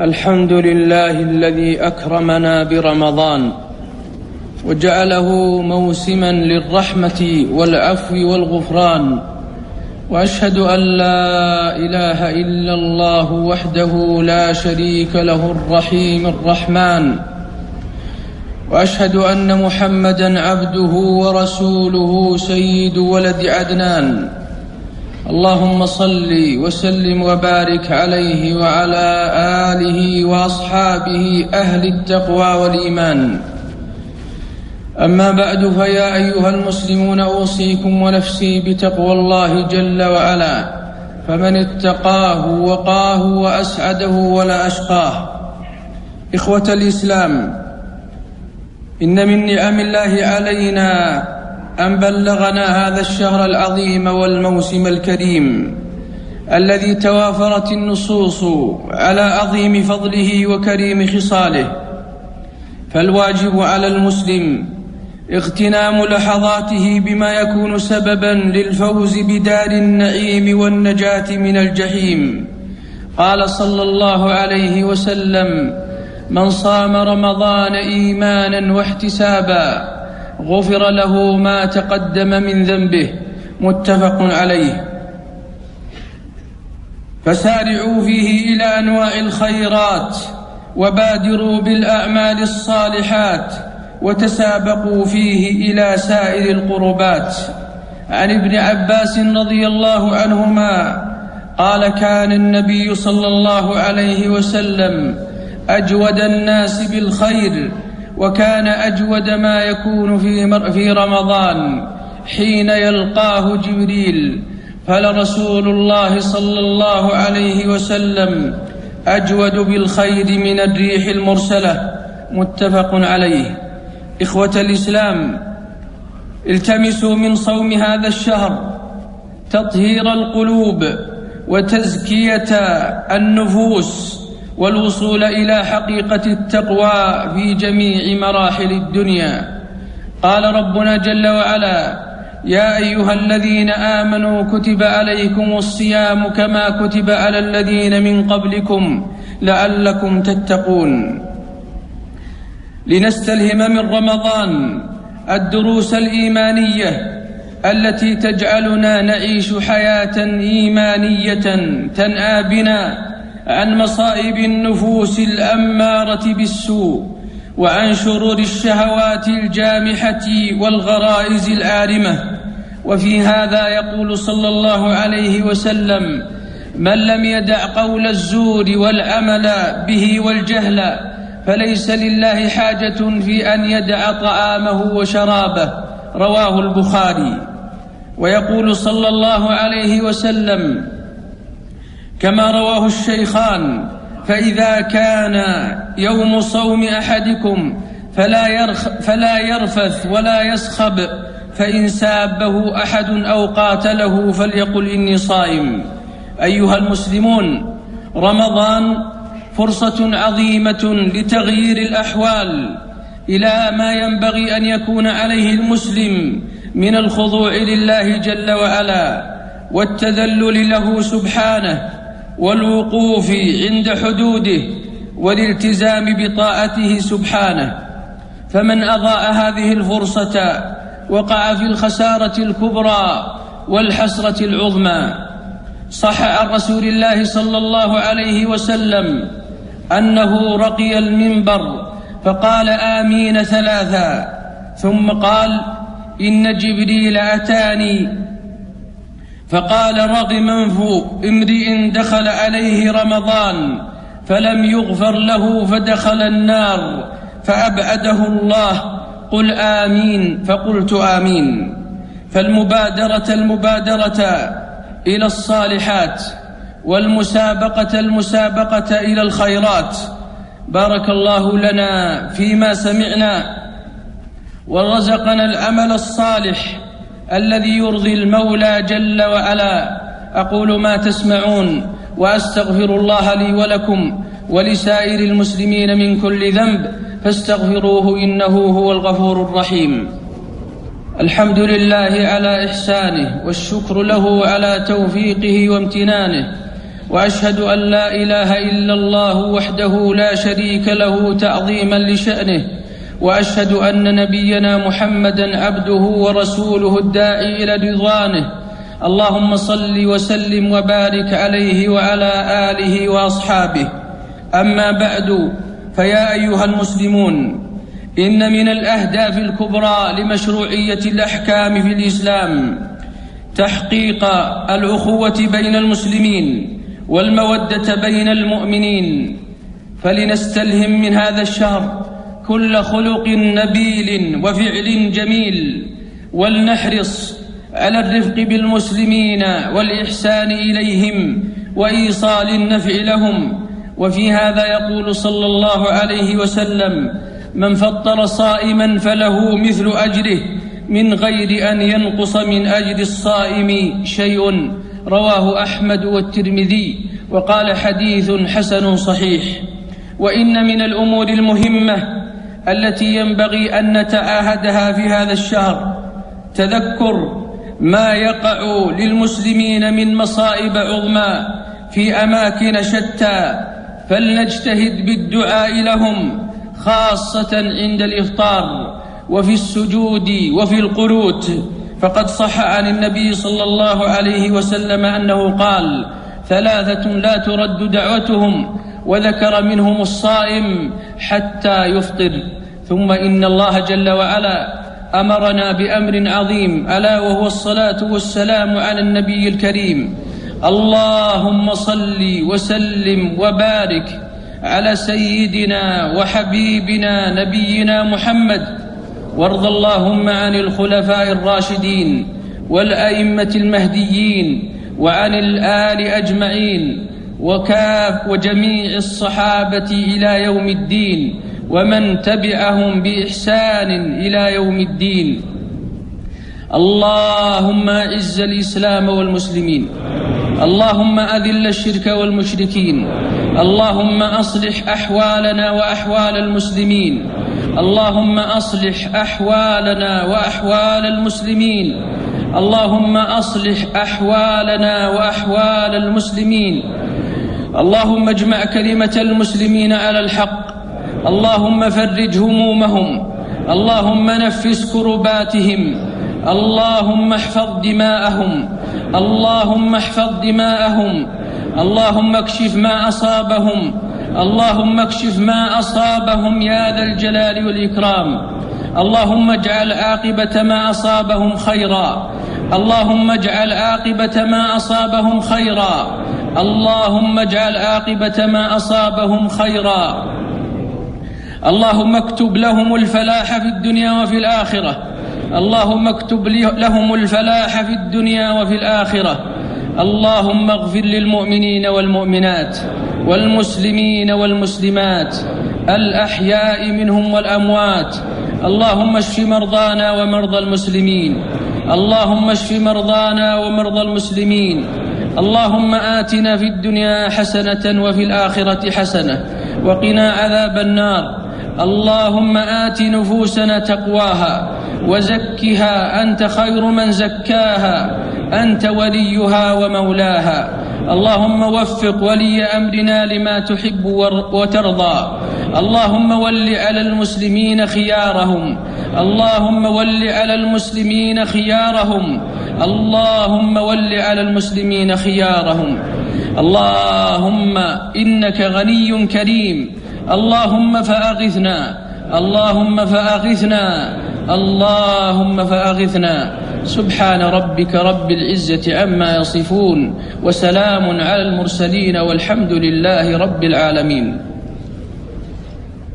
الحمد لله الذي أكرمنا برمضان وجعله موسما للرحمة والعفو والغفران وأشهد أن لا إله إلا الله وحده لا شريك له الرحيم الرحمن وأشهد أن محمدا عبده ورسوله سيد ولد عدنان اللهم صل وسلم وبارك عليه وعلى آله وأصحابه أهل التقوى والإيمان. أما بعد فيا أيها المسلمون أوصيكم ونفسي بتقوى الله جل وعلا. فمن اتقاه وقاه وأسعده ولا أشقاه. إخوة الإسلام إن من نعم الله علينا ان بلغنا هذا الشهر العظيم والموسم الكريم الذي توافرت النصوص على عظيم فضله وكريم خصاله فالواجب على المسلم اغتنام لحظاته بما يكون سببا للفوز بدار النعيم والنجاة من الجحيم. قال صلى الله عليه وسلم من صام رمضان ايمانا واحتسابا غفر له ما تقدم من ذنبه. متفق عليه. فسارعوا فيه إلى أنواع الخيرات وبادروا بالأعمال الصالحات وتسابقوا فيه إلى سائر القربات. عن ابن عباس رضي الله عنهما قال كان النبي صلى الله عليه وسلم أجود الناس بالخير وكان أجود ما يكون في رمضان حين يلقاه جبريل. فلرسول الله صلى الله عليه وسلم أجود بالخير من الريح المرسلة. متفق عليه. إخوة الإسلام التمسوا من صوم هذا الشهر تطهير القلوب وتزكية النفوس. والوصول إلى حقيقة التقوى في جميع مراحل الدنيا. قال ربنا جل وعلا يا أيها الذين آمنوا كتب عليكم الصيام كما كتب على الذين من قبلكم لعلكم تتقون. لنستلهم من رمضان الدروس الإيمانية التي تجعلنا نعيش حياة إيمانية تنأى بنا عن مصائب النفوس الأمارة بالسوء وعن شرور الشهوات الجامحة والغرائز العارمه وفي هذا يقول صلى الله عليه وسلم من لم يدع قول الزور والعمل به والجهل فليس لله حاجة في أن يدع طعامه وشرابه. رواه البخاري. ويقول صلى الله عليه وسلم كما رواه الشيخان فإذا كان يوم صوم أحدكم فلا, يرخ فلا يرفث ولا يسخب فإن سابه أحد أو قاتله فليقل إني صائم. أيها المسلمون رمضان فرصة عظيمة لتغيير الأحوال إلى ما ينبغي أن يكون عليه المسلم من الخضوع لله جل وعلا والتذلل له سبحانه والوقوف عند حدوده والالتزام بطاعته سبحانه. فمن أضاء هذه الفرصة وقع في الخسارة الكبرى والحسرة العظمى. صح عن رسول الله صلى الله عليه وسلم أنه رقي المنبر فقال آمين ثلاثا. ثم قال إن جبريل أتاني فقال رغم انف امرئ دخل عليه رمضان فلم يغفر له فدخل النار فأبعده الله قل آمين فقلت آمين فالمبادرة المبادرة إلى الصالحات والمسابقة المسابقة إلى الخيرات بارك الله لنا فيما سمعنا ورزقنا العمل الصالح الذي يرضي المولى جل وعلا. أقول ما تسمعون وأستغفر الله لي ولكم ولسائر المسلمين من كل ذنب فاستغفروه إنه هو الغفور الرحيم. الحمد لله على إحسانه والشكر له على توفيقه وامتنانه وأشهد أن لا إله إلا الله وحده لا شريك له تعظيما لشأنه وأشهد أن نبينا محمدا عبده ورسوله الداعي إلى رضوانه. اللهم صل وسلم وبارك عليه وعلى آله وأصحابه. أما بعد فيا أيها المسلمون إن من الأهداف الكبرى لمشروعية الأحكام في الإسلام تحقيق الأخوة بين المسلمين والمودة بين المؤمنين. فلنستلهم من هذا الشهر كل خلق نبيل وفعل جميل ولنحرص على الرفق بالمسلمين والإحسان إليهم وإيصال النفع لهم. وفي هذا يقول صلى الله عليه وسلم من فطر صائما فله مثل أجره من غير أن ينقص من أجر الصائم شيء. رواه أحمد والترمذي وقال حديث حسن صحيح. وإن من الأمور المهمة التي ينبغي أن نتعاهدها في هذا الشهر. تذكر ما يقع للمسلمين من مصائب عظمى في أماكن شتى فلنجتهد بالدعاء لهم خاصة عند الإفطار وفي السجود وفي القنوت. فقد صح عن النبي صلى الله عليه وسلم أنه قال ثلاثة لا ترد دعوتهم وذكر منهم الصائم حتى يفطر. ثم إن الله جل وعلا أمرنا بأمر عظيم ألا وهو الصلاة والسلام على النبي الكريم. اللهم صل وسلم وبارك على سيدنا وحبيبنا نبينا محمد. وارض اللهم عن الخلفاء الراشدين والأئمة المهديين وعن الآل أجمعين. وكاف وجميع الصحابة إلى يوم الدين ومن تبعهم بإحسان إلى يوم الدين. اللهم أعز الإسلام والمسلمين. اللهم أذل الشرك والمشركين. اللهم أصلح أحوالنا وأحوال المسلمين. اللهم أصلح أحوالنا وأحوال المسلمين. اللهم أصلح أحوالنا وأحوال المسلمين. اللهم اجمع كلمة المسلمين على الحق. اللهم فرج همومهم. اللهم نفس كرباتهم. اللهم احفظ دماءهم. اللهم احفظ دماءهم. اللهم اكشف ما أصابهم. اللهم اكشف ما أصابهم يا ذا الجلال والإكرام. اللهم اجعل عاقبة ما أصابهم خيرا. اللهم اجعل عاقبة ما أصابهم خيرا. اللهم اجعل عاقبة ما أصابهم خيرا. اللهم اكتب لهم الفلاح في الدنيا وفي الآخرة. اللهم اكتب لهم الفلاح في الدنيا وفي الآخرة. اللهم اغفر للمؤمنين والمؤمنات والمسلمين والمسلمات الأحياء منهم والأموات. اللهم اشف مرضانا ومرضى المسلمين. اللهم اشف مرضانا ومرضى المسلمين. اللهم آتنا في الدنيا حسنة وفي الآخرة حسنة وقنا عذاب النار. اللهم آت نفوسنا تقواها وزكها أنت خير من زكاها أنت وليها ومولاها. اللهم وفق ولي أمرنا لما تحب وترضى. اللهم ول على المسلمين خيارهم. اللهم ول على المسلمين خيارهم. اللهم ول على المسلمين خيارهم. اللهم إنك غني كريم. اللهم فأغثنا. اللهم فأغثنا. اللهم فأغثنا. سبحان ربك رب العزة عما يصفون. وسلام على المرسلين والحمد لله رب العالمين.